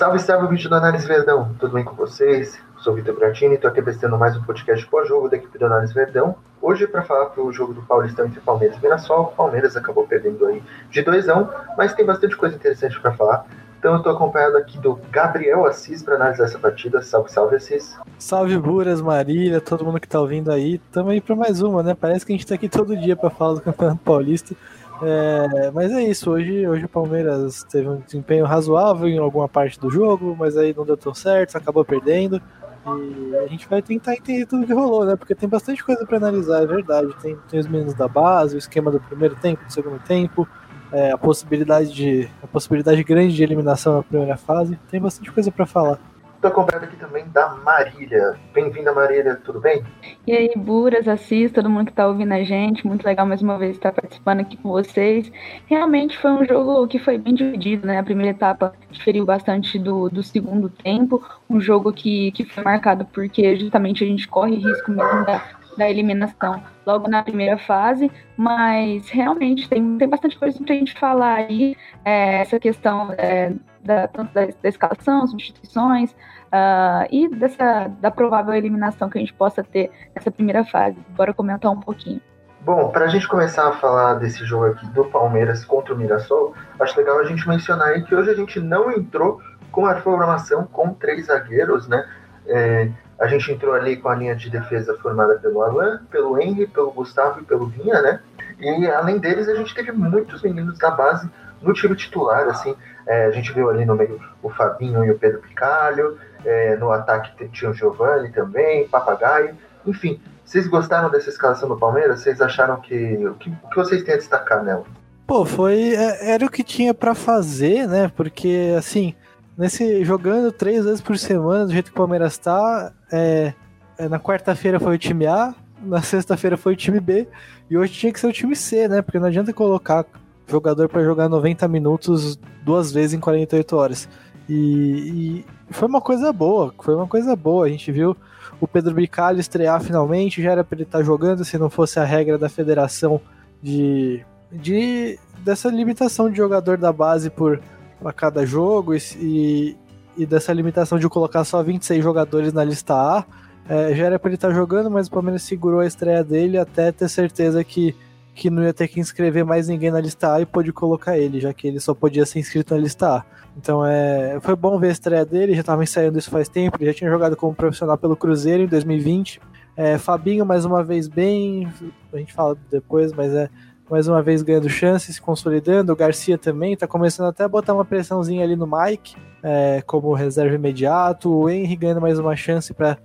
Salve, salve, vídeo do Análise Verdão. Tudo bem com vocês? Sou Vitor Bratini e estou aqui apresentando mais um podcast pós-jogo da equipe do Análise Verdão. Hoje para falar pro jogo do Paulistão entre Palmeiras e Mirassol. O Palmeiras acabou perdendo aí de 2 a 1 um, mas tem bastante coisa interessante para falar. Então eu estou acompanhado aqui do Gabriel Assis para analisar essa partida. Salve, salve, Assis. Salve, Buras, Marília, todo mundo que está ouvindo aí. Tamo aí para mais uma, né? Parece que a gente está aqui todo dia para falar do Campeonato Paulista. É, mas é isso, hoje, hoje o Palmeiras teve um desempenho razoável em alguma parte do jogo, mas aí não deu tão certo, acabou perdendo. E a gente vai tentar entender tudo que rolou, né? Porque tem bastante coisa para analisar, é verdade. Tem, tem os meninos da base, o esquema do primeiro tempo, do segundo tempo, é, a possibilidade de a possibilidade grande de eliminação na primeira fase. Tem bastante coisa para falar. Estou acompanhado aqui também da Marília. Bem-vinda, Marília, tudo bem? E aí, Buras, Assis, todo mundo que está ouvindo a gente. Muito legal mais uma vez estar participando aqui com vocês. Realmente foi um jogo que foi bem dividido, né? A primeira etapa diferiu bastante do, do segundo tempo. Um jogo que, que foi marcado porque justamente a gente corre risco mesmo da, da eliminação logo na primeira fase, mas realmente tem, tem bastante coisa pra gente falar aí. É, essa questão é, da, tanto da, da escalação, substituições, uh, e dessa da provável eliminação que a gente possa ter nessa primeira fase. Bora comentar um pouquinho. Bom, para a gente começar a falar desse jogo aqui do Palmeiras contra o Mirassol, acho legal a gente mencionar aí que hoje a gente não entrou com a formação com três zagueiros, né? É, a gente entrou ali com a linha de defesa formada pelo Alan, pelo Henry, pelo Gustavo e pelo Vinha, né? E além deles, a gente teve muitos meninos da base no time titular, assim. É, a gente viu ali no meio o Fabinho e o Pedro Picalho, é, no ataque tinha o Giovanni também, Papagaio, enfim. Vocês gostaram dessa escalação do Palmeiras? Vocês acharam que. O que, o que vocês têm a destacar nela? Pô, foi. É, era o que tinha para fazer, né? Porque, assim, nesse jogando três vezes por semana, do jeito que o Palmeiras tá, é, é, na quarta-feira foi o time A, na sexta-feira foi o time B, e hoje tinha que ser o time C, né? Porque não adianta colocar jogador para jogar 90 minutos duas vezes em 48 horas. E, e, foi uma coisa boa, foi uma coisa boa. A gente viu o Pedro Bicalho estrear finalmente, já era para ele estar tá jogando se não fosse a regra da federação de, de dessa limitação de jogador da base por a cada jogo e, e dessa limitação de colocar só 26 jogadores na lista A. É, já era para ele estar tá jogando, mas o Palmeiras segurou a estreia dele até ter certeza que que não ia ter que inscrever mais ninguém na lista A e pôde colocar ele, já que ele só podia ser inscrito na lista A. Então é, foi bom ver a estreia dele, já estava ensaiando isso faz tempo, ele já tinha jogado como profissional pelo Cruzeiro em 2020. É, Fabinho, mais uma vez bem, a gente fala depois, mas é mais uma vez ganhando chances, se consolidando. O Garcia também está começando até a botar uma pressãozinha ali no Mike, é, como reserva imediato. O Henry ganhando mais uma chance para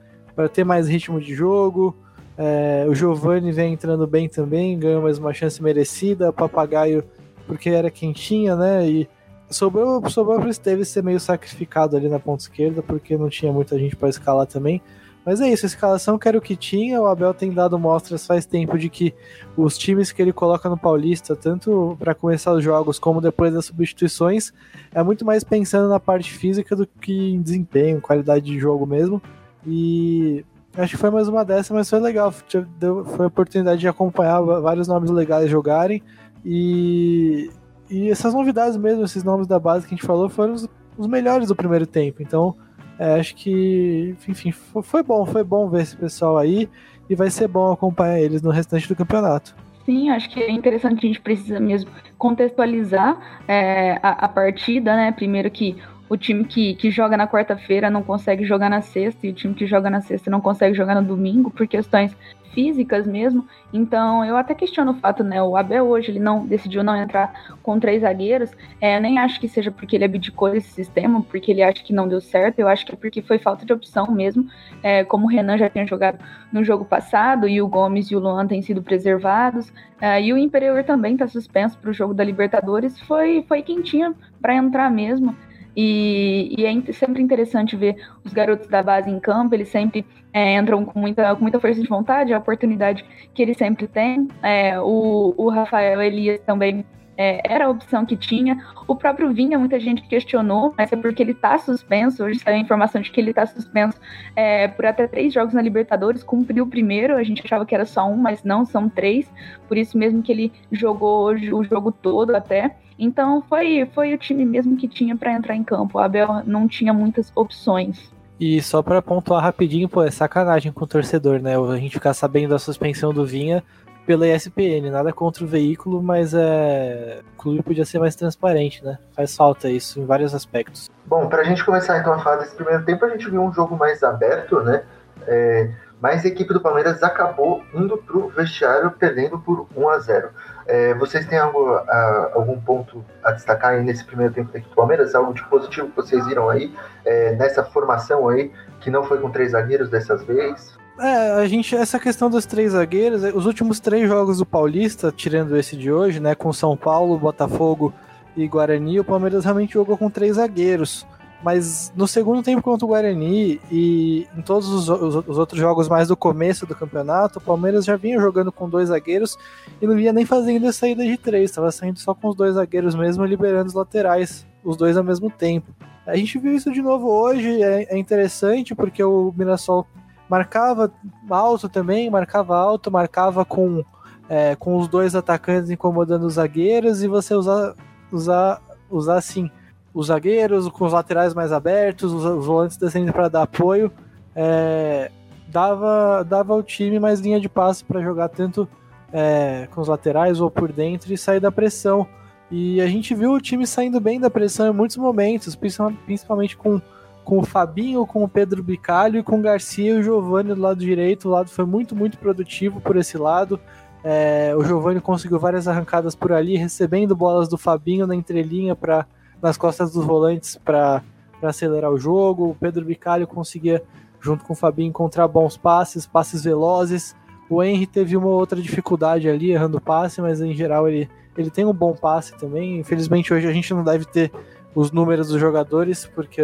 ter mais ritmo de jogo. É, o Giovanni vem entrando bem também, ganhou mais uma chance merecida. O Papagaio, porque era quentinha, né? E sobrou, sobrou para o Esteves ser meio sacrificado ali na ponta esquerda, porque não tinha muita gente para escalar também. Mas é isso, a escalação que era o que tinha. O Abel tem dado mostras faz tempo de que os times que ele coloca no Paulista, tanto para começar os jogos como depois das substituições, é muito mais pensando na parte física do que em desempenho, qualidade de jogo mesmo. E Acho que foi mais uma dessa, mas foi legal. Foi a oportunidade de acompanhar vários nomes legais jogarem. E, e essas novidades mesmo, esses nomes da base que a gente falou, foram os, os melhores do primeiro tempo. Então, é, acho que, enfim, foi bom, foi bom ver esse pessoal aí. E vai ser bom acompanhar eles no restante do campeonato. Sim, acho que é interessante, a gente precisa mesmo contextualizar é, a, a partida, né? Primeiro que o time que, que joga na quarta-feira não consegue jogar na sexta, e o time que joga na sexta não consegue jogar no domingo por questões físicas mesmo. Então eu até questiono o fato, né? O Abel hoje ele não decidiu não entrar com três zagueiros. É, nem acho que seja porque ele abdicou desse sistema, porque ele acha que não deu certo. Eu acho que é porque foi falta de opção mesmo. É, como o Renan já tinha jogado no jogo passado, e o Gomes e o Luan têm sido preservados. É, e o Imperior também está suspenso para o jogo da Libertadores. Foi, foi quem tinha para entrar mesmo. E, e, é sempre interessante ver os garotos da base em campo, eles sempre é, entram com muita, com muita força de vontade, a oportunidade que eles sempre têm. É, o, o Rafael Elias também é, era a opção que tinha. O próprio Vinha, muita gente questionou, mas é porque ele está suspenso. Hoje saiu a informação de que ele está suspenso é, por até três jogos na Libertadores. Cumpriu o primeiro, a gente achava que era só um, mas não, são três. Por isso mesmo que ele jogou hoje o jogo todo até. Então foi, foi o time mesmo que tinha para entrar em campo. O Abel não tinha muitas opções. E só para pontuar rapidinho, pô, é sacanagem com o torcedor, né? A gente ficar sabendo da suspensão do Vinha pela ESPN, nada contra o veículo, mas é... o clube podia ser mais transparente, né? Faz falta isso em vários aspectos. Bom, para a gente começar então a falar desse primeiro tempo, a gente viu um jogo mais aberto, né? É... Mas a equipe do Palmeiras acabou indo pro vestiário perdendo por 1 a 0 é, Vocês têm algo, a, algum ponto a destacar aí nesse primeiro tempo da equipe do Palmeiras? Algo de positivo que vocês viram aí é, nessa formação aí, que não foi com três zagueiros dessas vezes? É, a gente, essa questão dos três zagueiros, é, os últimos três jogos do Paulista, tirando esse de hoje, né, com São Paulo, Botafogo e Guarani, o Palmeiras realmente jogou com três zagueiros. Mas no segundo tempo contra o Guarani e em todos os, os, os, outros jogos mais do começo do campeonato, o Palmeiras já vinha jogando com dois zagueiros e não vinha nem fazendo a saída de três, estava saindo só com os dois zagueiros mesmo, liberando os laterais, os dois ao mesmo tempo. A gente viu isso de novo hoje, é, é interessante porque o Mirassol marcava alto também, marcava alto, marcava com, é, com os dois atacantes incomodando os zagueiros e você usar, usar, usar assim os zagueiros com os laterais mais abertos, os, os volantes descendo para dar apoio, é, dava, dava ao time mais linha de passe para jogar tanto é, com os laterais ou por dentro e sair da pressão. E a gente viu o time saindo bem da pressão em muitos momentos, principalmente com com o Fabinho, com o Pedro Bicalho e com o Garcia e o Giovanni do lado direito. O lado foi muito, muito produtivo por esse lado. É, o Giovanni conseguiu várias arrancadas por ali, recebendo bolas do Fabinho na entrelinha para nas costas dos volantes para acelerar o jogo. O Pedro Bicalho conseguia, junto com o Fabinho, encontrar bons passes, passes velozes. O Henry teve uma outra dificuldade ali, errando passe, mas em geral ele, ele tem um bom passe também. Infelizmente hoje a gente não deve ter os números dos jogadores, porque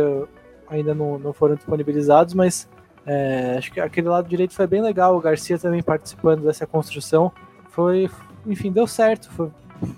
ainda não, não foram disponibilizados, mas é, acho que aquele lado direito foi bem legal. O Garcia também participando dessa construção. Foi, enfim, deu certo. Foi,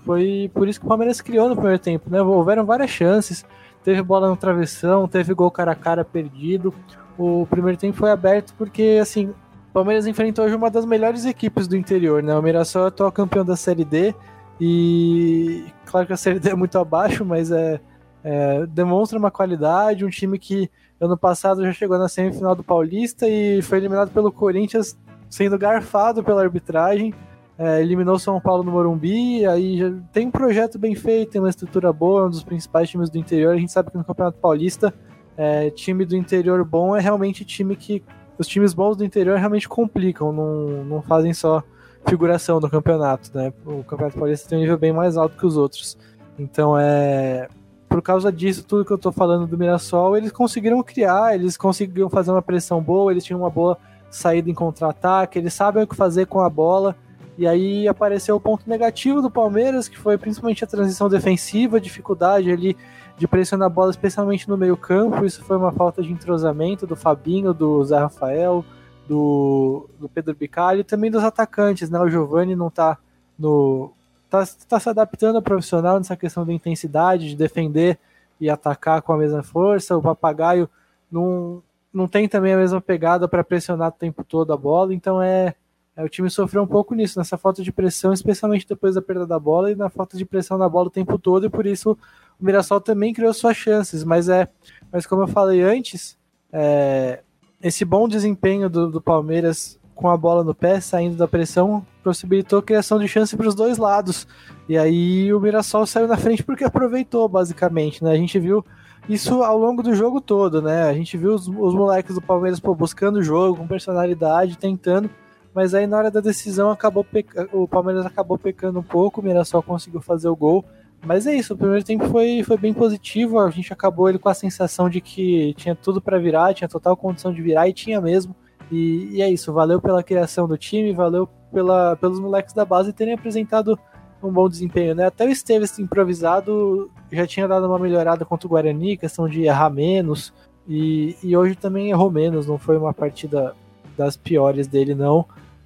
foi por isso que o Palmeiras criou no primeiro tempo, né? Houveram várias chances. Teve bola no travessão, teve gol cara a cara perdido. O primeiro tempo foi aberto porque, assim, o Palmeiras enfrentou hoje uma das melhores equipes do interior, né? O Mirassol é atual campeão da Série D e, claro que a Série D é muito abaixo, mas é, é, demonstra uma qualidade, um time que ano passado já chegou na semifinal do Paulista e foi eliminado pelo Corinthians, sendo garfado pela arbitragem. É, eliminou São Paulo no Morumbi, aí já tem um projeto bem feito, tem uma estrutura boa, um dos principais times do interior. A gente sabe que no Campeonato Paulista, é, time do interior bom é realmente time que. Os times bons do interior realmente complicam, não, não fazem só figuração no campeonato, né? O Campeonato Paulista tem um nível bem mais alto que os outros. Então é por causa disso, tudo que eu tô falando do Mirassol, eles conseguiram criar, eles conseguiram fazer uma pressão boa, eles tinham uma boa saída em contra-ataque, eles sabem o que fazer com a bola. E aí apareceu o ponto negativo do Palmeiras, que foi principalmente a transição defensiva, dificuldade ali de pressionar a bola, especialmente no meio-campo. Isso foi uma falta de entrosamento do Fabinho, do Zé Rafael, do, do Pedro Bicalho e também dos atacantes, né? O Giovani não tá no, tá, tá se adaptando ao profissional nessa questão da intensidade, de defender e atacar com a mesma força. O papagaio não, não tem também a mesma pegada para pressionar o tempo todo a bola, então é, o time sofreu um pouco nisso, nessa falta de pressão, especialmente depois da perda da bola e na falta de pressão na bola o tempo todo, e por isso o Mirassol também criou suas chances, mas é, mas como eu falei antes, é, esse bom desempenho do, do Palmeiras com a bola no pé, saindo da pressão, possibilitou a criação de chance para os dois lados. E aí o Mirassol saiu na frente porque aproveitou, basicamente. Né? A gente viu isso ao longo do jogo todo, né? A gente viu os, os moleques do Palmeiras pô, buscando o jogo, com personalidade, tentando. Mas aí na hora da decisão acabou o Palmeiras acabou pecando um pouco, o Mirassol conseguiu fazer o gol. Mas é isso, o primeiro tempo foi, foi bem positivo. A gente acabou ele com a sensação de que tinha tudo para virar, tinha total condição de virar e tinha mesmo. E, e, é isso, valeu pela criação do time, valeu pela, pelos moleques da base terem apresentado um bom desempenho, né? Até o Esteves improvisado já tinha dado uma melhorada contra o Guarani, questão de errar menos, e, e hoje também errou menos, não foi uma partida das piores dele, não.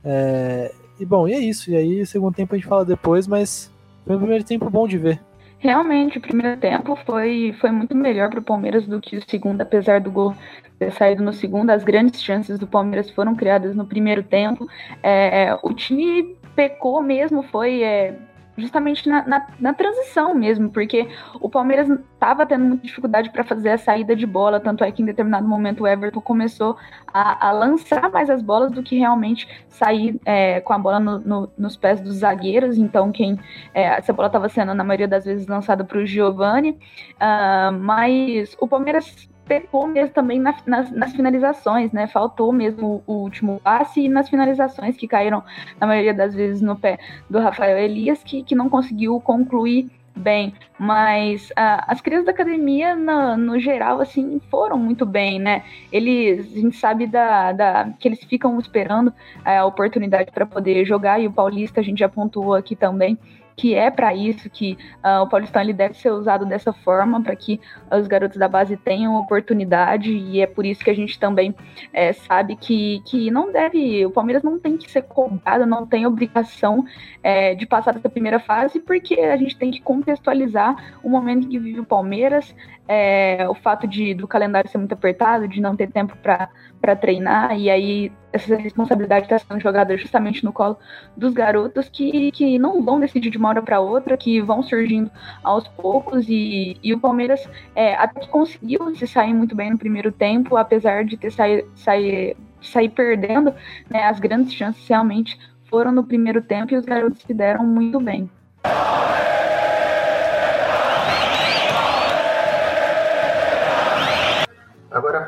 É, e bom, e é isso, e aí segundo tempo a gente fala depois, mas foi um primeiro tempo bom de ver. Realmente, o primeiro tempo foi, foi muito melhor para o Palmeiras do que o segundo, apesar do gol ter saído no segundo. As grandes chances do Palmeiras foram criadas no primeiro tempo. É, o time pecou mesmo, foi é, justamente na, na, na, transição mesmo, porque o Palmeiras estava tendo muita dificuldade para fazer a saída de bola, tanto é que em determinado momento o Everton começou a, a lançar mais as bolas do que realmente sair é, com a bola no, no, nos pés dos zagueiros. Então, quem é, essa bola estava sendo na maioria das vezes lançada para o Giovani, uh, mas o Palmeiras pecou mesmo também na, nas, nas, finalizações, né? Faltou mesmo o, o, último passe e nas finalizações que caíram, na maioria das vezes, no pé do Rafael Elias, que, que não conseguiu concluir bem. Mas uh, as crianças da academia, no, no, geral, assim, foram muito bem, né? Eles, a gente sabe da, da que eles ficam esperando a oportunidade para poder jogar, e o Paulista a gente já pontuou aqui também que é para isso que uh, o Paulistão ele deve ser usado dessa forma para que os garotos da base tenham oportunidade e é por isso que a gente também é, sabe que, que não deve, o Palmeiras não tem que ser cobrado, não tem obrigação é, de passar dessa primeira fase, porque a gente tem que contextualizar o momento em que vive o Palmeiras, é, o fato de do calendário ser muito apertado, de não ter tempo para treinar, e aí essa responsabilidade está sendo jogada justamente no colo dos garotos que, que não vão decidir de uma hora para outra, que vão surgindo aos poucos, e, e o Palmeiras é, até que conseguiu se sair muito bem no primeiro tempo, apesar de ter sair, sair, sair perdendo, né, as grandes chances realmente foram no primeiro tempo e os garotos se deram muito bem.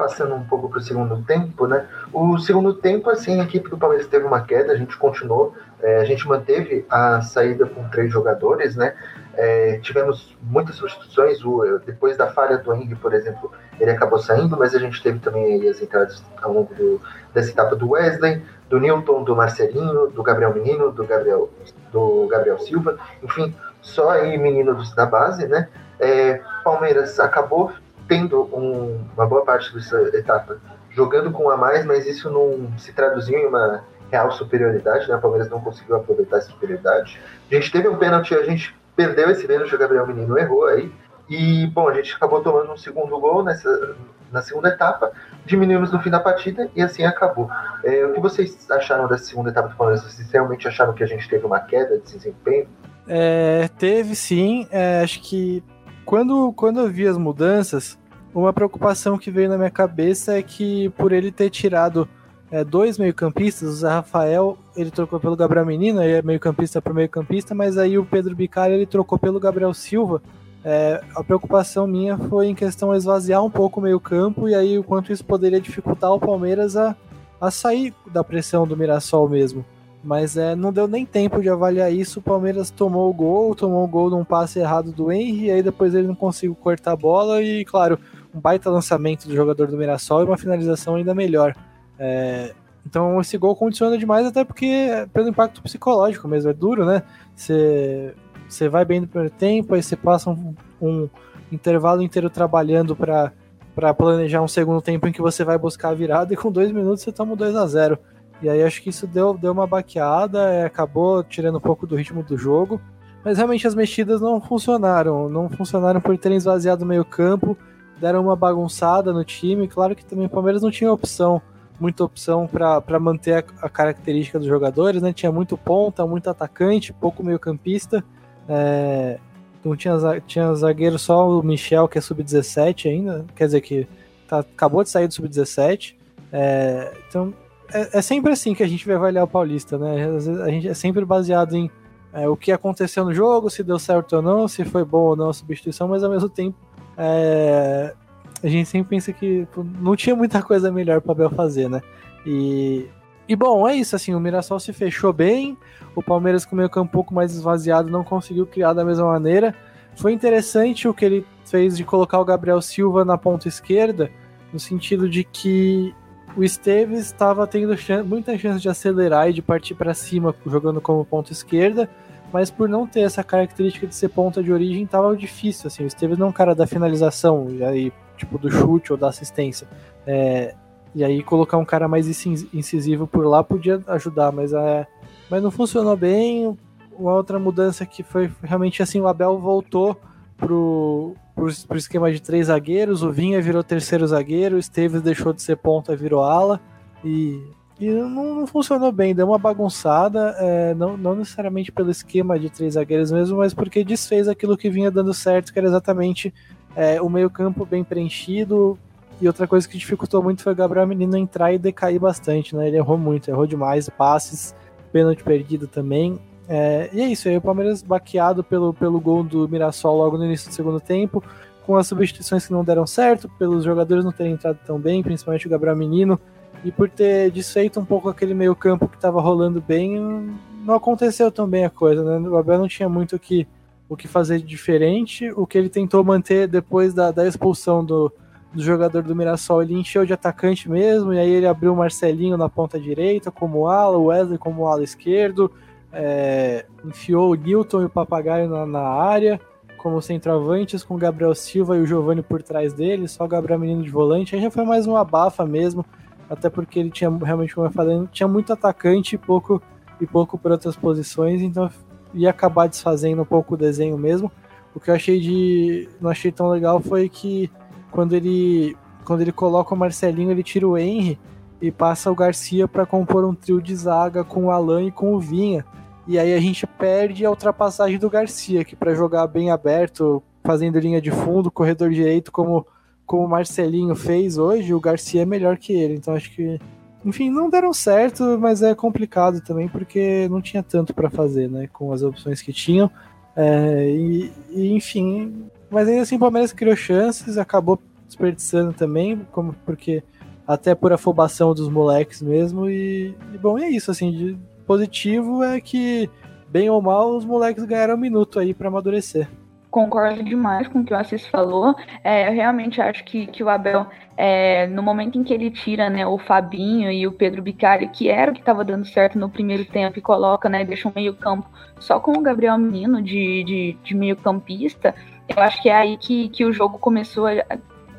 Passando um pouco para o segundo tempo, né? O segundo tempo, assim, a equipe do Palmeiras teve uma queda, a gente continuou, é, a gente manteve a saída com três jogadores, né? É, tivemos muitas substituições, o, depois da falha do Henry, por exemplo, ele acabou saindo, mas a gente teve também as entradas ao longo do, dessa etapa do Wesley, do Newton, do Marcelinho, do Gabriel Menino, do Gabriel, do Gabriel Silva, enfim, só aí meninos da base, né? É, Palmeiras acabou tendo um, uma boa parte dessa etapa jogando com a mais, mas isso não se traduziu em uma real superioridade, né? O Palmeiras não conseguiu aproveitar essa superioridade. A gente teve um pênalti, a gente perdeu esse pênalti, o Gabriel Menino errou aí. E, bom, a gente acabou tomando um segundo gol nessa, na segunda etapa, diminuímos no fim da partida e assim acabou. É, o que vocês acharam dessa segunda etapa do Palmeiras? Vocês realmente acharam que a gente teve uma queda de desempenho? É, teve sim. É, acho que quando, quando eu vi as mudanças, uma preocupação que veio na minha cabeça é que por ele ter tirado é, dois meio-campistas, o Zé Rafael ele trocou pelo Gabriel Menino, aí é meio-campista para meio-campista, mas aí o Pedro Bicalho ele trocou pelo Gabriel Silva. É, a preocupação minha foi em questão de esvaziar um pouco o meio-campo e aí o quanto isso poderia dificultar o Palmeiras a, a sair da pressão do Mirassol mesmo. Mas é, não deu nem tempo de avaliar isso. O Palmeiras tomou o gol, tomou o gol num passe errado do Henry, aí depois ele não conseguiu cortar a bola. E claro, um baita lançamento do jogador do Mirassol e uma finalização ainda melhor. É, então esse gol condiciona demais, até porque é pelo impacto psicológico mesmo, é duro, né? Você, você vai bem no primeiro tempo, aí você passa um, um intervalo inteiro trabalhando para para planejar um segundo tempo em que você vai buscar a virada e com dois minutos você toma 2 a 0 E aí acho que isso deu, deu uma baqueada, é, acabou tirando um pouco do ritmo do jogo. Mas realmente as mexidas não funcionaram. Não funcionaram por terem esvaziado o meio campo deram uma bagunçada no time. Claro que também o Palmeiras não tinha opção, muita opção para manter a, a, característica dos jogadores, né? Tinha muito ponta, muito atacante, pouco meio-campista. É, não tinha, tinha zagueiro só o Michel, que é sub-17 ainda, quer dizer que tá, acabou de sair do sub-17. É, então é, é, sempre assim que a gente vai avaliar o Paulista, né? a gente é sempre baseado em é, o que aconteceu no jogo, se deu certo ou não, se foi bom ou não a substituição, mas ao mesmo tempo é, a gente sempre pensa que não tinha muita coisa melhor para Abel fazer, né? E, e bom, é isso, assim, o Mirassol se fechou bem, o Palmeiras com o meio campo um pouco mais esvaziado não conseguiu criar da mesma maneira. Foi interessante o que ele fez de colocar o Gabriel Silva na ponta esquerda, no sentido de que o Esteves estava tendo chance, muita chance de acelerar e de partir para cima jogando como ponta esquerda, mas por não ter essa característica de ser ponta de origem, tava difícil, assim, o Esteves não é um cara da finalização, e aí, tipo, do chute ou da assistência, é, e aí colocar um cara mais incisivo por lá podia ajudar, mas, é, mas não funcionou bem, uma outra mudança que foi realmente assim, o Abel voltou pro, pro, pro esquema de três zagueiros, o Vinha virou terceiro zagueiro, o Esteves deixou de ser ponta, virou ala, e e não, não, funcionou bem, deu uma bagunçada, é, não, não, necessariamente pelo esquema de três zagueiros mesmo, mas porque desfez aquilo que vinha dando certo, que era exatamente é, o meio-campo bem preenchido. E outra coisa que dificultou muito foi o Gabriel Menino entrar e decair bastante, né? Ele errou muito, errou demais, passes, pênalti perdido também. É, e é isso aí, o Palmeiras baqueado pelo, pelo gol do Mirassol logo no início do segundo tempo, com as substituições que não deram certo, pelos jogadores não terem entrado tão bem, principalmente o Gabriel Menino, e por ter desfeito um pouco aquele meio campo que estava rolando bem, não aconteceu tão bem a coisa, né? O Abel não tinha muito o que, o que fazer de diferente. O que ele tentou manter depois da, da expulsão do, do jogador do Mirassol, ele encheu de atacante mesmo, e aí ele abriu o Marcelinho na ponta direita como ala, o Wesley como ala esquerdo, é, enfiou o Newton e o Papagaio na, na área como centroavantes, com o Gabriel Silva e o Giovani por trás dele, só o Gabriel Menino de volante, aí já foi mais uma abafa mesmo, até porque ele tinha realmente, como eu falei, tinha muito atacante e pouco, e pouco por outras posições, então ia acabar desfazendo um pouco o desenho mesmo. O que eu achei de. não achei tão legal foi que quando ele. Quando ele coloca o Marcelinho, ele tira o Henry e passa o Garcia para compor um trio de zaga com o Alan e com o Vinha. E aí a gente perde a ultrapassagem do Garcia, que para jogar bem aberto, fazendo linha de fundo, corredor direito, como como o Marcelinho fez hoje, o Garcia é melhor que ele. Então acho que, enfim, não deram certo, mas é complicado também porque não tinha tanto para fazer, né? Com as opções que tinham. É, e, e, enfim, mas ainda assim o Palmeiras criou chances, acabou desperdiçando também, como porque até por afobação dos moleques mesmo. E, e bom, é isso assim. De positivo é que bem ou mal os moleques ganharam um minuto aí para amadurecer concordo demais com o que o Assis falou. É, eu realmente acho que, que o Abel, é, no momento em que ele tira né, o Fabinho e o Pedro Bicalho, que era o que estava dando certo no primeiro tempo, e coloca, né, deixa um meio-campo só com o Gabriel Menino de, de, de meio-campista, eu acho que é aí que, que o jogo começou a,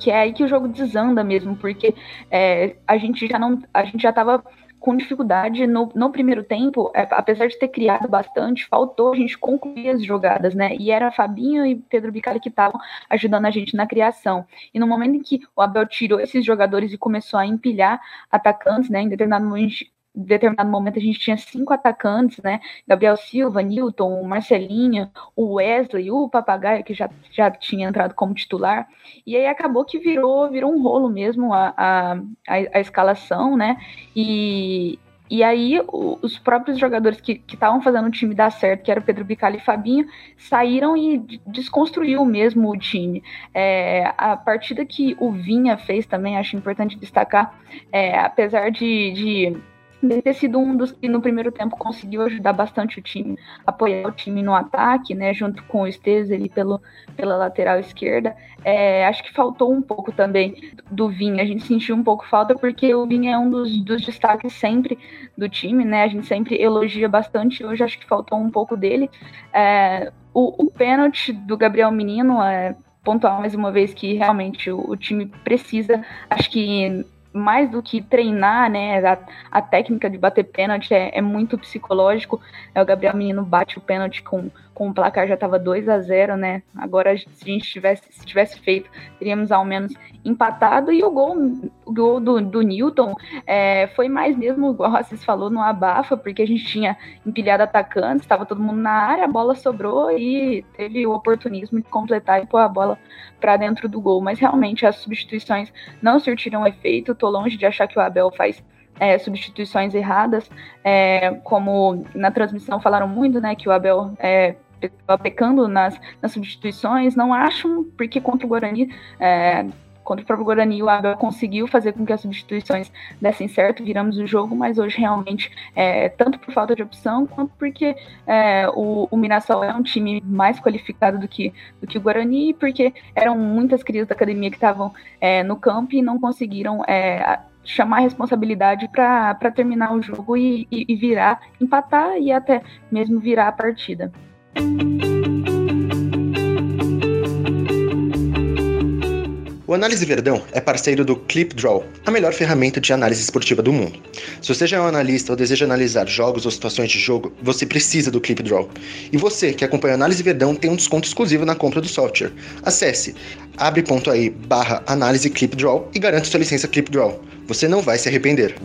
que é aí que o jogo desanda mesmo, porque é, a gente já não, a gente já estava com dificuldade no, no primeiro tempo, é, apesar de ter criado bastante, faltou a gente concluir as jogadas, né? E era Fabinho e Pedro Bicalho que estavam ajudando a gente na criação. E no momento em que o Abel tirou esses jogadores e começou a empilhar atacantes, né? Em determinado momento determinado momento a gente tinha cinco atacantes, né? Gabriel Silva, Newton, Marcelinho, o Wesley, o Papagaio, que já, já tinha entrado como titular. E aí acabou que virou, virou um rolo mesmo a, a, a, a escalação, né? E, e aí, os próprios jogadores que estavam fazendo o time dar certo, que era o Pedro Bicalho e Fabinho, saíram e desconstruiu mesmo o time. É, a partida que o Vinha fez também, acho importante destacar, é, apesar de, de de ter sido um dos que no primeiro tempo conseguiu ajudar bastante o time, apoiar o time no ataque, né, junto com o Esteves ali pelo, pela lateral esquerda. É, acho que faltou um pouco também do Vinha, a gente sentiu um pouco falta porque o Vinha é um dos, dos destaques sempre do time, né, a gente sempre elogia bastante, hoje acho que faltou um pouco dele. É, o, o pênalti do Gabriel Menino é pontuar mais uma vez que realmente o, o time precisa, acho que mais do que treinar, né, a, a técnica de bater pênalti é, é, muito psicológico. É, o Gabriel Menino bate o pênalti com, com o placar já estava 2 a 0 né? Agora, se a gente tivesse, se tivesse feito, teríamos ao menos empatado. E o gol, o gol do, do Newton é, foi mais mesmo, igual vocês falou, no abafa, porque a gente tinha empilhado atacantes, estava todo mundo na área, a bola sobrou e teve o oportunismo de completar e pôr a bola para dentro do gol. Mas realmente as substituições não surtiram efeito. Tô longe de achar que o Abel faz é, substituições erradas, é, como na transmissão falaram muito, né, que o Abel é, pecando nas, nas substituições, não acham, porque contra o Guarani, é, contra o próprio Guarani, o Abel conseguiu fazer com que as substituições dessem certo, viramos o jogo, mas hoje realmente, é, tanto por falta de opção, quanto porque é, o, o Mirassol é um time mais qualificado do que, do que o Guarani, porque eram muitas crianças da academia que estavam é, no campo e não conseguiram é, chamar a responsabilidade para terminar o jogo e, e, e virar, empatar e até mesmo virar a partida. O Análise Verdão é parceiro do ClipDraw, a melhor ferramenta de análise esportiva do mundo. Se você já é um analista ou deseja analisar jogos ou situações de jogo, você precisa do ClipDraw. E você que acompanha a Análise Verdão tem um desconto exclusivo na compra do software. Acesse abre.ai barra análise ClipDraw e garante sua licença ClipDraw. Você não vai se arrepender.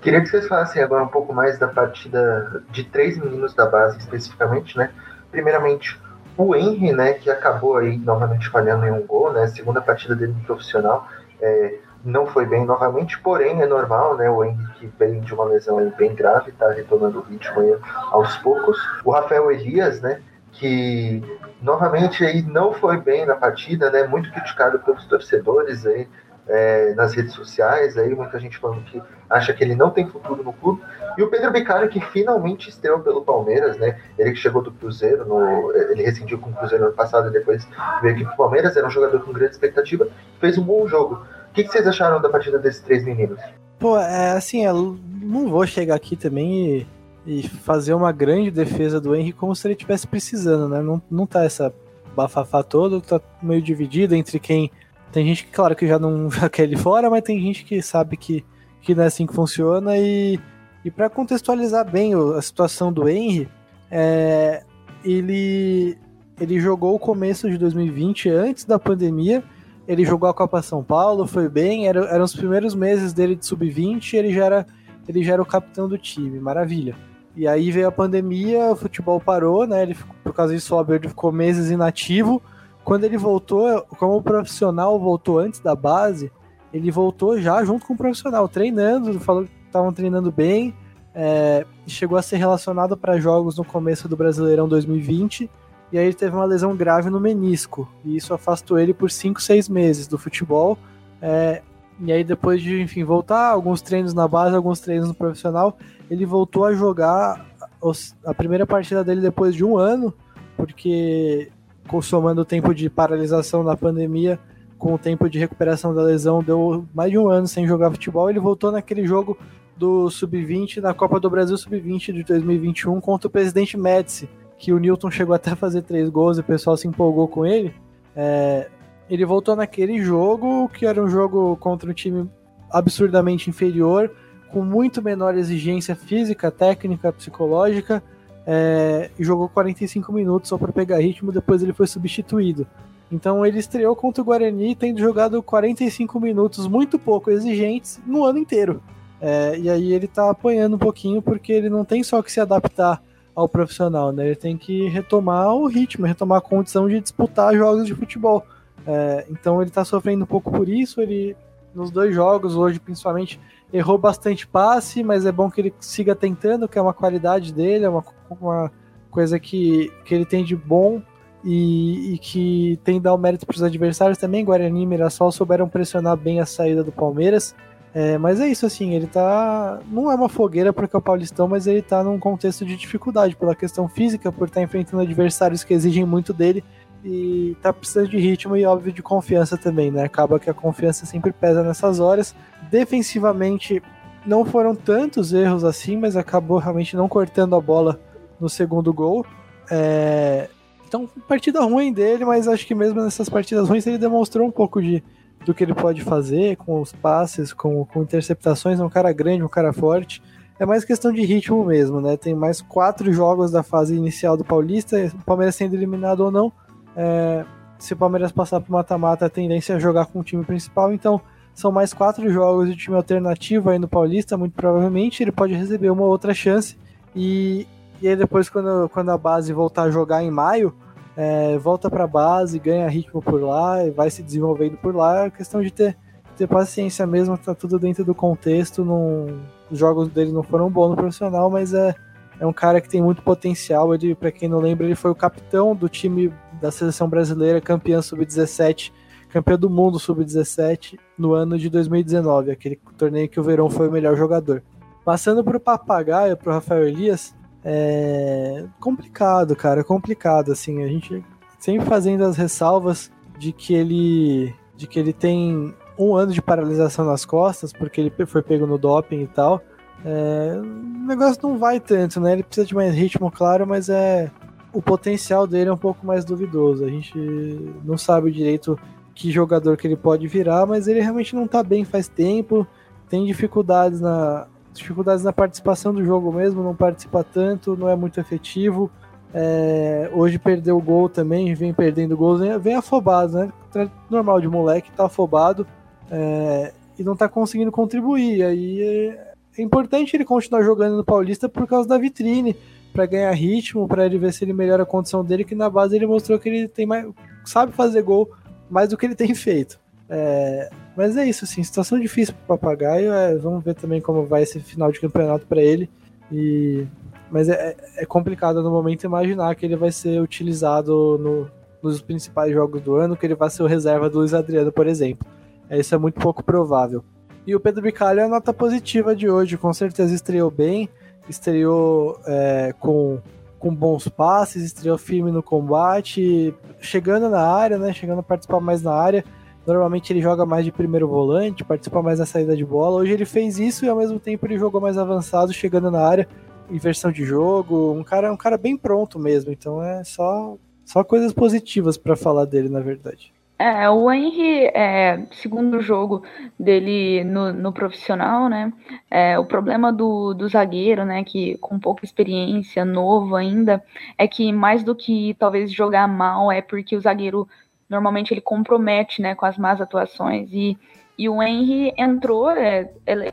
Queria que vocês falassem agora um pouco mais da partida de três meninos da base, especificamente, né? Primeiramente, o Henry, né, que acabou aí novamente falhando em um gol, né? Segunda partida dele no profissional. É, não foi bem novamente, porém é normal, né? O Henry que vem de uma lesão bem grave, tá retomando o ritmo aí aos poucos. O Rafael Elias, né? Que novamente aí não foi bem na partida, né? Muito criticado pelos torcedores aí é, nas redes sociais, aí muita gente falando que acha que ele não tem futuro no clube. E o Pedro Bicalho, que finalmente estreou pelo Palmeiras, né? Ele que chegou do Cruzeiro, no, ele rescindiu com o Cruzeiro ano passado e depois veio aqui pro Palmeiras, era um jogador com grande expectativa, fez um bom jogo. O que, que vocês acharam da partida desses três meninos? Pô, é assim, eu não vou chegar aqui também e, e fazer uma grande defesa do Henry como se ele tivesse precisando, né? Não, não tá essa bafafá todo, tá meio dividido entre quem tem gente que, claro, que já não já quer ele fora, mas tem gente que sabe que, que não é assim que funciona. E, e para contextualizar bem a situação do Henry, é, ele, ele jogou o começo de 2020, antes da pandemia. Ele jogou a Copa São Paulo, foi bem, era, eram os primeiros meses dele de sub-20, ele já era ele já era o capitão do time, maravilha. E aí veio a pandemia, o futebol parou, né? Ele, por causa disso, o Alberto ficou meses inativo quando ele voltou, como profissional voltou antes da base, ele voltou já junto com o profissional, treinando, falou que estavam treinando bem, é, chegou a ser relacionado para jogos no começo do Brasileirão 2020, e aí ele teve uma lesão grave no menisco, e isso afastou ele por 5, 6 meses do futebol. É, e aí depois de, enfim, voltar, alguns treinos na base, alguns treinos no profissional, ele voltou a jogar a primeira partida dele depois de um ano, porque somando o tempo de paralisação na pandemia com o tempo de recuperação da lesão, deu mais de um ano sem jogar futebol. Ele voltou naquele jogo do Sub-20 na Copa do Brasil Sub-20 de 2021 contra o presidente Médici, que o Newton chegou até a fazer três gols e o pessoal se empolgou com ele. É, ele voltou naquele jogo, que era um jogo contra um time absurdamente inferior, com muito menor exigência física, técnica, psicológica, é, jogou 45 minutos só para pegar ritmo, depois ele foi substituído. Então ele estreou contra o Guarani tendo jogado 45 minutos muito pouco exigentes no ano inteiro. É, e aí ele tá apanhando um pouquinho porque ele não tem só que se adaptar ao profissional, né? Ele tem que retomar o ritmo, retomar a condição de disputar jogos de futebol. É, então ele tá sofrendo um pouco por isso. Ele nos dois jogos hoje, principalmente, errou bastante passe, mas é bom que ele siga tentando, que é uma qualidade dele, é uma, uma coisa que, que ele tem de bom e, e que tem dar o mérito para os adversários também. Guarani e Mirassol souberam pressionar bem a saída do Palmeiras. É, mas é isso, assim, ele tá. Não é uma fogueira porque é o Paulistão, mas ele tá num contexto de dificuldade pela questão física, por estar tá enfrentando adversários que exigem muito dele e tá precisando de ritmo e óbvio de confiança também, né? Acaba que a confiança sempre pesa nessas horas. Defensivamente não foram tantos erros assim, mas acabou realmente não cortando a bola no segundo gol. É... Então, partida ruim dele, mas acho que mesmo nessas partidas ruins ele demonstrou um pouco de do que ele pode fazer com os passes, com, com interceptações. É um cara grande, um cara forte. É mais questão de ritmo mesmo, né? Tem mais quatro jogos da fase inicial do Paulista, o Palmeiras sendo eliminado ou não é, se o Palmeiras passar para mata-mata, a tendência é jogar com o time principal. Então, são mais quatro jogos de time alternativo aí no Paulista, muito provavelmente. Ele pode receber uma outra chance. E, e aí, depois, quando, quando a base voltar a jogar em maio, é, volta para a base, ganha ritmo por lá e vai se desenvolvendo por lá. É questão de ter, ter paciência mesmo, tá tudo dentro do contexto. os jogos dele não foram bons no profissional, mas é é um cara que tem muito potencial. Para quem não lembra, ele foi o capitão do time da seleção brasileira, campeão sub-17, campeão do mundo sub-17 no ano de 2019, aquele torneio que o Verão foi o melhor jogador. Passando para o Papagaio, para o Rafael Elias, é complicado, cara, complicado. Assim, a gente sempre fazendo as ressalvas de que ele, de que ele tem um ano de paralisação nas costas, porque ele foi pego no doping e tal. É, o negócio não vai tanto, né? Ele precisa de mais ritmo, claro, mas é o potencial dele é um pouco mais duvidoso. A gente não sabe direito que jogador que ele pode virar, mas ele realmente não tá bem faz tempo, tem dificuldades na dificuldades na participação do jogo mesmo, não participa tanto, não é muito efetivo. É, hoje perdeu o gol também, vem perdendo gols, vem afobado, né? Normal de moleque, tá afobado é, e não tá conseguindo contribuir. Aí é importante ele continuar jogando no Paulista por causa da vitrine, para ganhar ritmo, para ele ver se ele melhora a condição dele, que na base ele mostrou que ele tem mais, sabe fazer gol mais do que ele tem feito. É, mas é isso, assim, situação difícil pro Papagaio. É, vamos ver também como vai esse final de campeonato para ele. E, mas é, é, complicado no momento imaginar que ele vai ser utilizado no, nos principais jogos do ano, que ele vai ser o reserva do Luiz Adriano, por exemplo. É, isso é muito pouco provável. E o Pedro Bicalho é a nota positiva de hoje, com certeza estreou bem, estreou é, com, com bons passes, estreou firme no combate, chegando na área, né? Chegando a participar mais na área. Normalmente ele joga mais de primeiro volante, participa mais da saída de bola. Hoje ele fez isso e ao mesmo tempo ele jogou mais avançado, chegando na área, inversão de jogo, um cara, um cara bem pronto mesmo. Então é só, só coisas positivas para falar dele, na verdade. É, o Henry, é, segundo jogo dele no, no profissional, né? É, o problema do, do zagueiro, né? Que com pouca experiência, novo ainda, é que mais do que talvez jogar mal, é porque o zagueiro normalmente ele compromete, né? Com as más atuações. E, e o Henry entrou, é,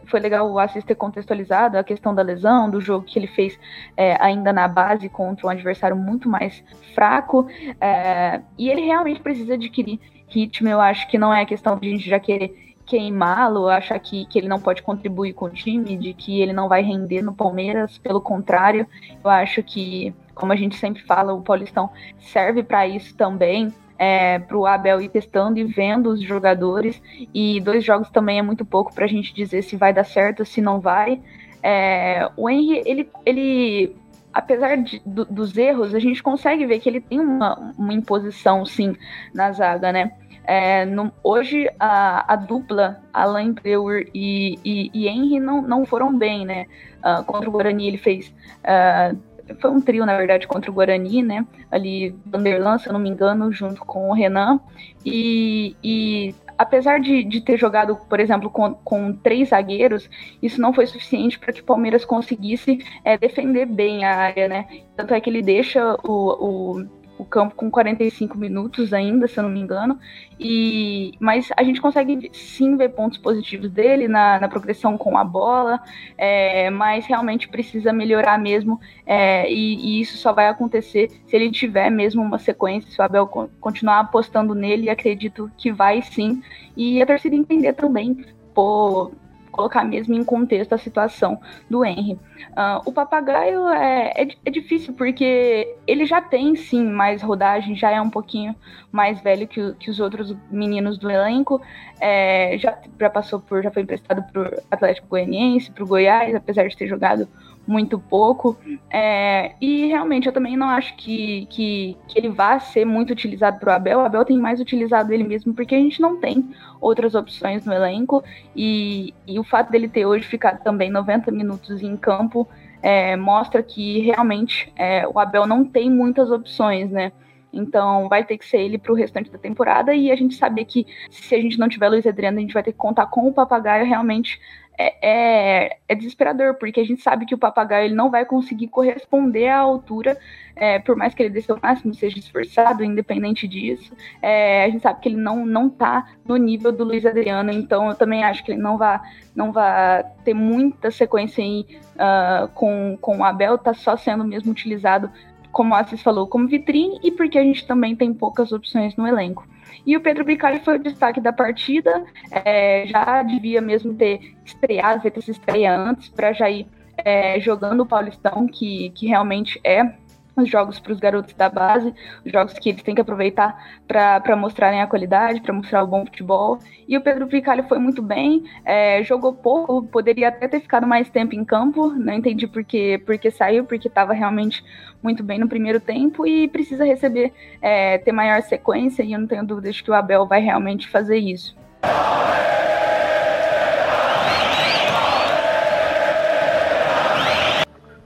foi legal o Assis ter contextualizado a questão da lesão, do jogo que ele fez é, ainda na base contra um adversário muito mais fraco. É, e ele realmente precisa adquirir ritmo, eu acho que não é questão de a gente já querer queimá-lo, achar que, que ele não pode contribuir com o time, de que ele não vai render no Palmeiras, pelo contrário, eu acho que, como a gente sempre fala, o Paulistão serve para isso também, é, para o Abel ir testando e vendo os jogadores, e dois jogos também é muito pouco para a gente dizer se vai dar certo, se não vai. É, o Henry, ele, ele apesar de, do, dos erros, a gente consegue ver que ele tem uma, uma imposição, sim, na zaga, né? É, no, hoje a, a, dupla Alain Breuer e, e, e, Henry não, não foram bem, né? Uh, contra o Guarani ele fez. Uh, foi um trio, na verdade, contra o Guarani, né? Ali, Vanderlan, se eu não me engano, junto com o Renan. E, e apesar de, de ter jogado, por exemplo, com, com três zagueiros, isso não foi suficiente para que o Palmeiras conseguisse é, defender bem a área, né? Tanto é que ele deixa o, o o campo com 45 minutos ainda, se eu não me engano. E, mas a gente consegue sim ver pontos positivos dele na, na progressão com a bola, é, mas realmente precisa melhorar mesmo. É, e, e, isso só vai acontecer se ele tiver mesmo uma sequência, se o Abel continuar apostando nele, acredito que vai sim. E a torcida entender também, pô, colocar mesmo em contexto a situação do Henry. Uh, o papagaio é, é, é, difícil porque ele já tem sim mais rodagem, já é um pouquinho mais velho que, que os outros meninos do elenco, é, já, já passou por, já foi emprestado para o Atlético Goianiense, para o Goiás, apesar de ter jogado muito pouco. É, e realmente eu também não acho que, que, que ele vá ser muito utilizado para o Abel. O Abel tem mais utilizado ele mesmo porque a gente não tem outras opções no elenco. E, e o fato dele ter hoje ficado também 90 minutos em campo é, mostra que realmente é, o Abel não tem muitas opções, né? Então vai ter que ser ele para o restante da temporada. E a gente sabe que se a gente não tiver Luiz Adriano, a gente vai ter que contar com o Papagaio realmente é, é, é, desesperador, porque a gente sabe que o papagaio ele não vai conseguir corresponder à altura, é, por mais que ele dê seu máximo, seja esforçado, independente disso. É, a gente sabe que ele não, não tá no nível do Luiz Adriano, então eu também acho que ele não vai, não vai ter muita sequência aí uh, com, com o Abel, tá só sendo mesmo utilizado, como a Assis falou, como vitrine, e porque a gente também tem poucas opções no elenco. E o Pedro Bicalho foi o destaque da partida, é, já devia mesmo ter estreado, feito essa estreia antes, para já ir é, jogando o Paulistão, que, que realmente é os jogos para os garotos da base, os jogos que eles têm que aproveitar para mostrarem a qualidade, para mostrar o bom futebol. E o Pedro Picalho foi muito bem, é, jogou pouco, poderia até ter ficado mais tempo em campo, não entendi por que, por que saiu, porque estava realmente muito bem no primeiro tempo e precisa receber, é, ter maior sequência, e eu não tenho dúvidas de que o Abel vai realmente fazer isso.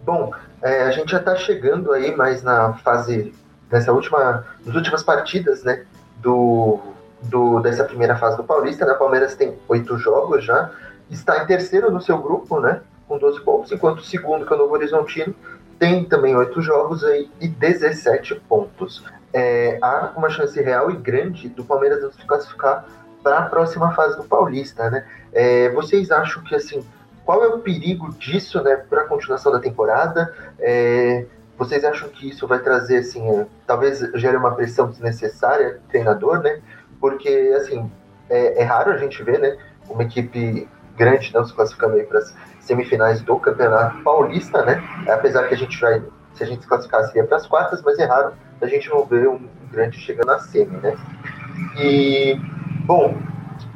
Bom, é, a gente já está chegando aí mais na fase nessa última, nas últimas partidas, né, do, do dessa primeira fase do Paulista. Né, Palmeiras tem oito jogos já, está em terceiro no seu grupo, né, com 12 pontos, enquanto o segundo, que é o Novo Horizontino, tem também oito jogos aí e 17 pontos. É, há uma chance real e grande do Palmeiras não se classificar para a próxima fase do Paulista, né? É, vocês acham que assim qual é o perigo disso né, para a continuação da temporada? É, vocês acham que isso vai trazer, assim, é, talvez gere uma pressão desnecessária do treinador, né? Porque, assim, é, é, raro a gente ver, né, uma equipe grande não se classificando aí para as semifinais do Campeonato Paulista, né? Apesar que a gente vai, se a gente se classificar, seria para as quartas, mas é raro a gente não ver um grande chegando na semi, né? E, bom,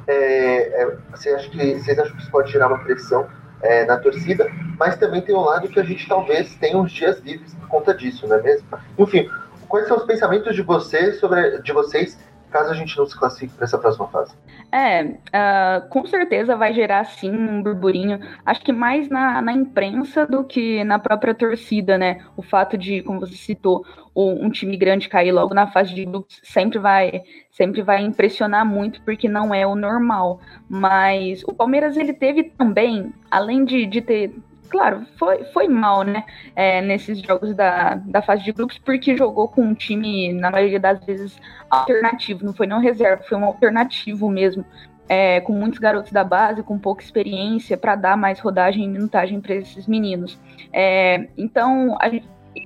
é, é, você acha que, vocês acham que isso pode tirar uma pressão é, na torcida, mas também tem um lado que a gente talvez tenha uns dias livres por conta disso, não é mesmo? Enfim, quais são os pensamentos de vocês sobre de vocês caso a gente não se classifique para essa próxima fase? É, uh, com certeza vai gerar sim um burburinho. Acho que mais na, na imprensa do que na própria torcida, né? O fato de, como você citou, um time grande cair logo na fase de grupos sempre vai sempre vai impressionar muito porque não é o normal. Mas o Palmeiras ele teve também, além de, de ter claro, foi, foi mal, né? É, nesses jogos da, da fase de grupos, porque jogou com um time, na maioria das vezes, alternativo. Não foi não reserva, foi um alternativo mesmo. É, com muitos garotos da base, com pouca experiência, para dar mais rodagem e minutagem para esses meninos. É, então, a,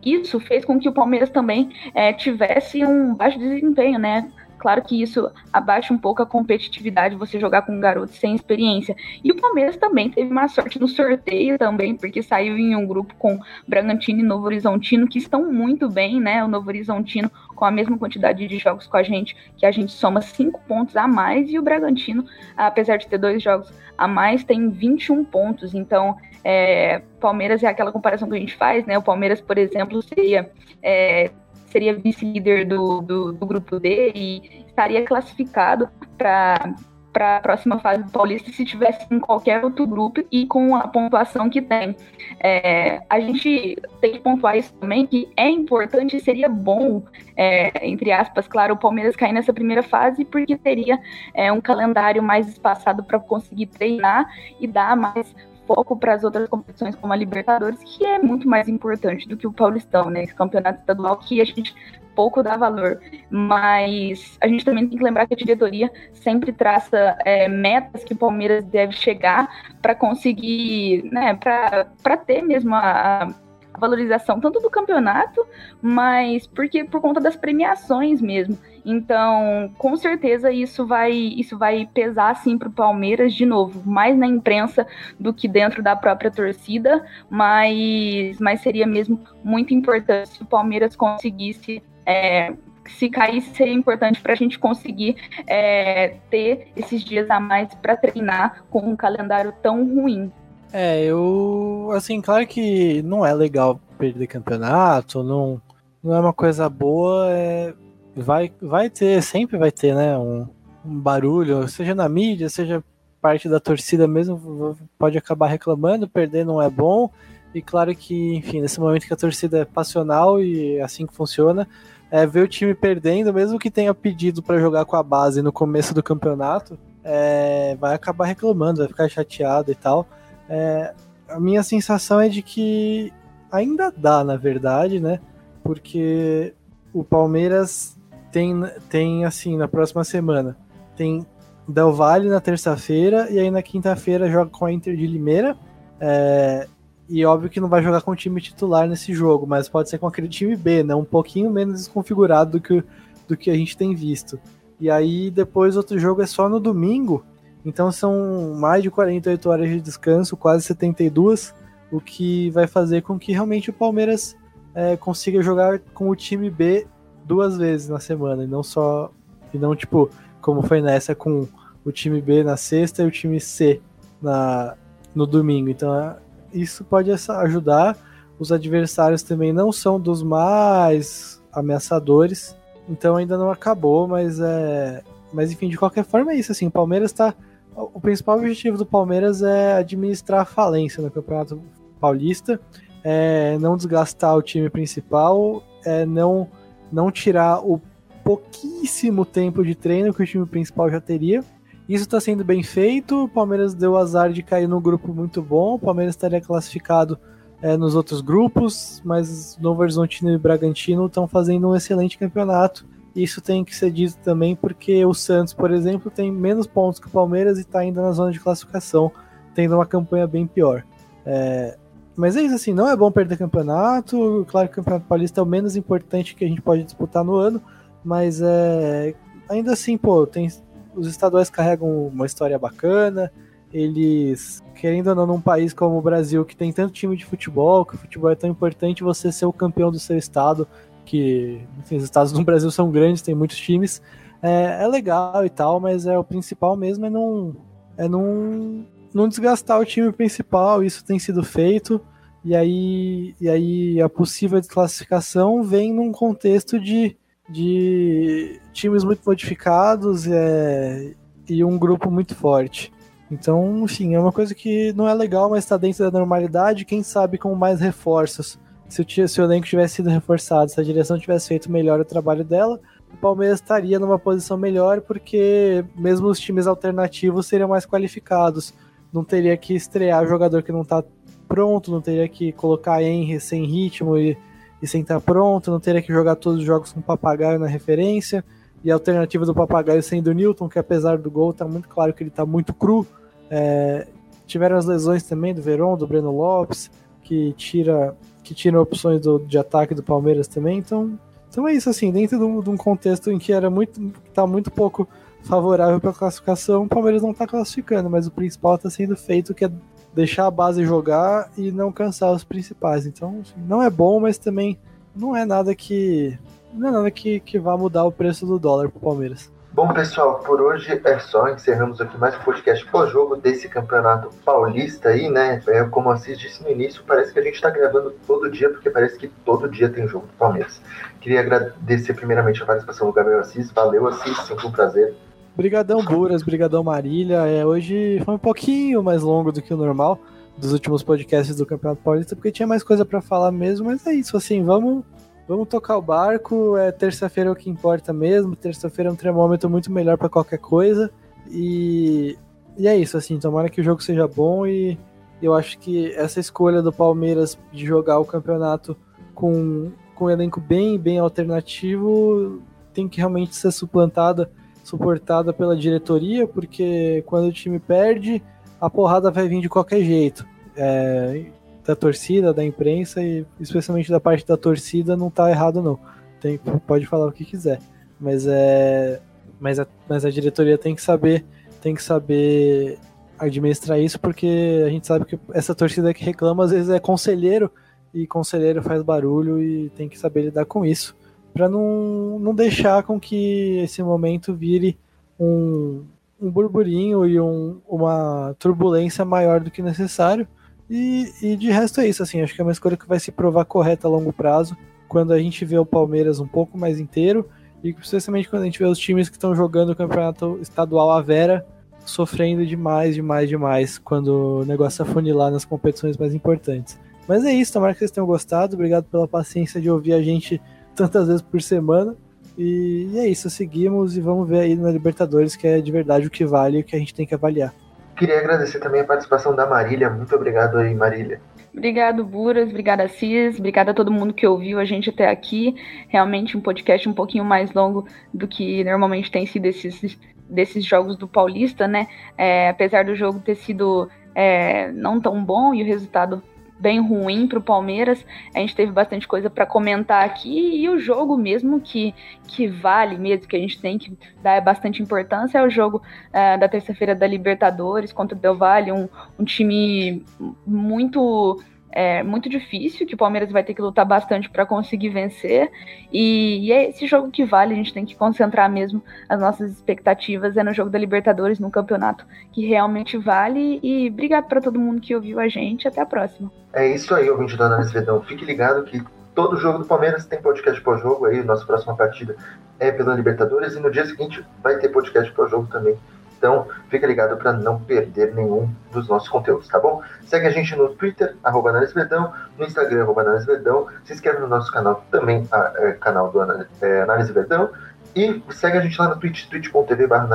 isso fez com que o Palmeiras também é, tivesse um baixo desempenho, né? Claro que isso abaixa um pouco a competitividade você jogar com garotos sem experiência. E o Palmeiras também teve uma sorte no sorteio também, porque saiu em um grupo com Bragantino e Novo Horizontino, que estão muito bem, né? O Novo Horizontino com a mesma quantidade de jogos com a gente, que a gente soma cinco pontos a mais, e o Bragantino, apesar de ter dois jogos a mais, tem 21 pontos. Então, é, Palmeiras é aquela comparação que a gente faz, né? O Palmeiras, por exemplo, seria. É, seria vice-líder do, do, do, grupo D e estaria classificado para para a próxima fase do Paulista se tivesse em qualquer outro grupo e com a pontuação que tem. É, a gente tem que pontuar isso também, que é importante seria bom, é, entre aspas, claro, o Palmeiras cair nessa primeira fase, porque teria é, um calendário mais espaçado para conseguir treinar e dar mais foco para as outras competições como a Libertadores, que é muito mais importante do que o Paulistão, né? Esse campeonato estadual que a gente pouco dá valor. Mas a gente também tem que lembrar que a diretoria sempre traça é, metas que o Palmeiras deve chegar para conseguir, né, para ter mesmo a, a valorização tanto do campeonato, mas porque por conta das premiações mesmo. Então, com certeza isso vai isso vai pesar assim para o Palmeiras de novo, mais na imprensa do que dentro da própria torcida, mas mas seria mesmo muito importante se o Palmeiras conseguisse é, se caísse seria importante para a gente conseguir é, ter esses dias a mais para treinar com um calendário tão ruim. É, eu assim, claro que não é legal perder campeonato, não, não é uma coisa boa, é, vai, vai ter, sempre vai ter, né, um, um barulho, seja na mídia, seja parte da torcida mesmo, pode acabar reclamando, perder não é bom, e claro que, enfim, nesse momento que a torcida é passional e é assim que funciona, é ver o time perdendo, mesmo que tenha pedido para jogar com a base no começo do campeonato, é, vai acabar reclamando, vai ficar chateado e tal. É, a minha sensação é de que ainda dá, na verdade, né? Porque o Palmeiras tem, tem assim, na próxima semana, tem Del Valle na terça-feira e aí na quinta-feira joga com a Inter de Limeira. É, e óbvio que não vai jogar com o time titular nesse jogo, mas pode ser com aquele time B, né? Um pouquinho menos desconfigurado do que, do que a gente tem visto. E aí depois outro jogo é só no domingo, então são mais de 48 horas de descanso, quase 72, o que vai fazer com que realmente o Palmeiras é, consiga jogar com o time B duas vezes na semana, e não só. E não, tipo, como foi nessa com o time B na sexta e o time C na, no domingo. Então, isso pode ajudar. Os adversários também não são dos mais ameaçadores, então ainda não acabou, mas é. Mas enfim, de qualquer forma é isso. Assim, o Palmeiras está. O principal objetivo do Palmeiras é administrar a falência no Campeonato Paulista, é não desgastar o time principal, é não não tirar o pouquíssimo tempo de treino que o time principal já teria. Isso está sendo bem feito. O Palmeiras deu azar de cair num grupo muito bom. O Palmeiras estaria classificado é, nos outros grupos, mas Novo Horizontino e Bragantino estão fazendo um excelente campeonato. Isso tem que ser dito também porque o Santos, por exemplo, tem menos pontos que o Palmeiras e está ainda na zona de classificação. tendo uma campanha bem pior. É, mas é isso, assim, não é bom perder campeonato. Claro que o Campeonato Paulista é o menos importante que a gente pode disputar no ano, mas é, ainda assim, pô, tem, os estaduais carregam uma história bacana. Eles, querendo ou não, num país como o Brasil, que tem tanto time de futebol, que o futebol é tão importante, você ser o campeão do seu estado, que enfim, os estados no Brasil são grandes, tem muitos times, é, é legal e tal, mas é o principal mesmo é não, é não não desgastar o time principal, isso tem sido feito. E aí, e aí a possível desclassificação vem num contexto de, de times muito modificados é, e um grupo muito forte. Então, enfim, é uma coisa que não é legal, mas está dentro da normalidade. Quem sabe com mais reforços. Se o, se o elenco tivesse sido reforçado, se a direção tivesse feito melhor o trabalho dela, o Palmeiras estaria numa posição melhor, porque mesmo os times alternativos seriam mais qualificados não teria que estrear jogador que não tá pronto, não teria que colocar Henry sem ritmo e, e sem estar tá pronto, não teria que jogar todos os jogos com papagaio na referência. E a alternativa do papagaio sendo o Newton, que apesar do gol, tá muito claro que ele tá muito cru. É, tiveram as lesões também do Verón, do Breno Lopes, que tira que tira opções do, de ataque do Palmeiras também. Então, então é isso assim, dentro de um, de um contexto em que era muito tá muito pouco favorável para classificação, o Palmeiras não está classificando, mas o principal está sendo feito, que é deixar a base jogar e não cansar os principais. Então, assim, não é bom, mas também não é nada que não é nada que, que vá mudar o preço do dólar para o Palmeiras. Bom, pessoal, por hoje é só. Encerramos aqui mais um podcast pós-jogo desse campeonato paulista aí, né? É, como Assis disse no início, parece que a gente está gravando todo dia, porque parece que todo dia tem jogo do Palmeiras. Queria agradecer primeiramente a participação do Gabriel Assis. Valeu, Assis, sempre um prazer. Brigadão Buras, Brigadão Marília. É, hoje foi um pouquinho mais longo do que o normal dos últimos podcasts do Campeonato Paulista, porque tinha mais coisa para falar mesmo, mas é isso, assim, vamos vamos tocar o barco. É terça-feira é o que importa mesmo. Terça-feira é um termômetro muito melhor para qualquer coisa. E, e é isso, assim, tomara que o jogo seja bom e eu acho que essa escolha do Palmeiras de jogar o campeonato com, com um elenco bem, bem alternativo tem que realmente ser suplantada suportada pela diretoria, porque quando o time perde, a porrada vai vir de qualquer jeito. É, da torcida, da imprensa e especialmente da parte da torcida não tá errado não. Tem, pode falar o que quiser, mas é, mas a, mas a diretoria tem que saber, tem que saber administrar isso, porque a gente sabe que essa torcida que reclama às vezes é conselheiro e conselheiro faz barulho e tem que saber lidar com isso para não, não deixar com que esse momento vire um, um burburinho e um, uma turbulência maior do que necessário. E, e de resto é isso, assim, acho que é uma escolha que vai se provar correta a longo prazo, quando a gente vê o Palmeiras um pouco mais inteiro, e especialmente quando a gente vê os times que estão jogando o campeonato estadual à vera sofrendo demais, demais, demais, quando o negócio afunilar nas competições mais importantes. Mas é isso, tomara que vocês tenham gostado, obrigado pela paciência de ouvir a gente tantas vezes por semana. E, é isso, seguimos e vamos ver aí na Libertadores, que é de verdade o que vale e o que a gente tem que avaliar. Queria agradecer também a participação da Marília. Muito obrigado aí, Marília. Obrigado, Buras. Obrigada, Cis. Obrigada a todo mundo que ouviu a gente até aqui. Realmente um podcast um pouquinho mais longo do que normalmente tem sido esses, desses jogos do Paulista, né? É, apesar do jogo ter sido é, não tão bom e o resultado bem ruim para o Palmeiras. A gente teve bastante coisa para comentar aqui e o jogo mesmo que, que vale mesmo, que a gente tem que dar bastante importância é o jogo uh, da terça-feira da Libertadores contra o Del Valle, um, um time muito é muito difícil, que o Palmeiras vai ter que lutar bastante para conseguir vencer. E, e, é esse jogo que vale, a gente tem que concentrar mesmo as nossas expectativas é no jogo da Libertadores, no campeonato que realmente vale. E obrigado para todo mundo que ouviu a gente. Até a próxima. É isso aí, ouvinte do Análise Vedão. Fique ligado que todo jogo do Palmeiras tem podcast pós-jogo aí, nossa próxima partida é pela Libertadores e no dia seguinte vai ter podcast pós-jogo também então, fica ligado para não perder nenhum dos nossos conteúdos, tá bom? Segue a gente no Twitter, arroba Verdão, no Instagram, arroba Verdão. Se inscreve no nosso canal também, a, é, canal do é, Análise Verdão. E segue a gente lá no Twitch, twitch.tv barra.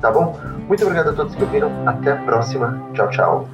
Tá bom? Muito obrigado a todos que ouviram. Até a próxima. Tchau, tchau.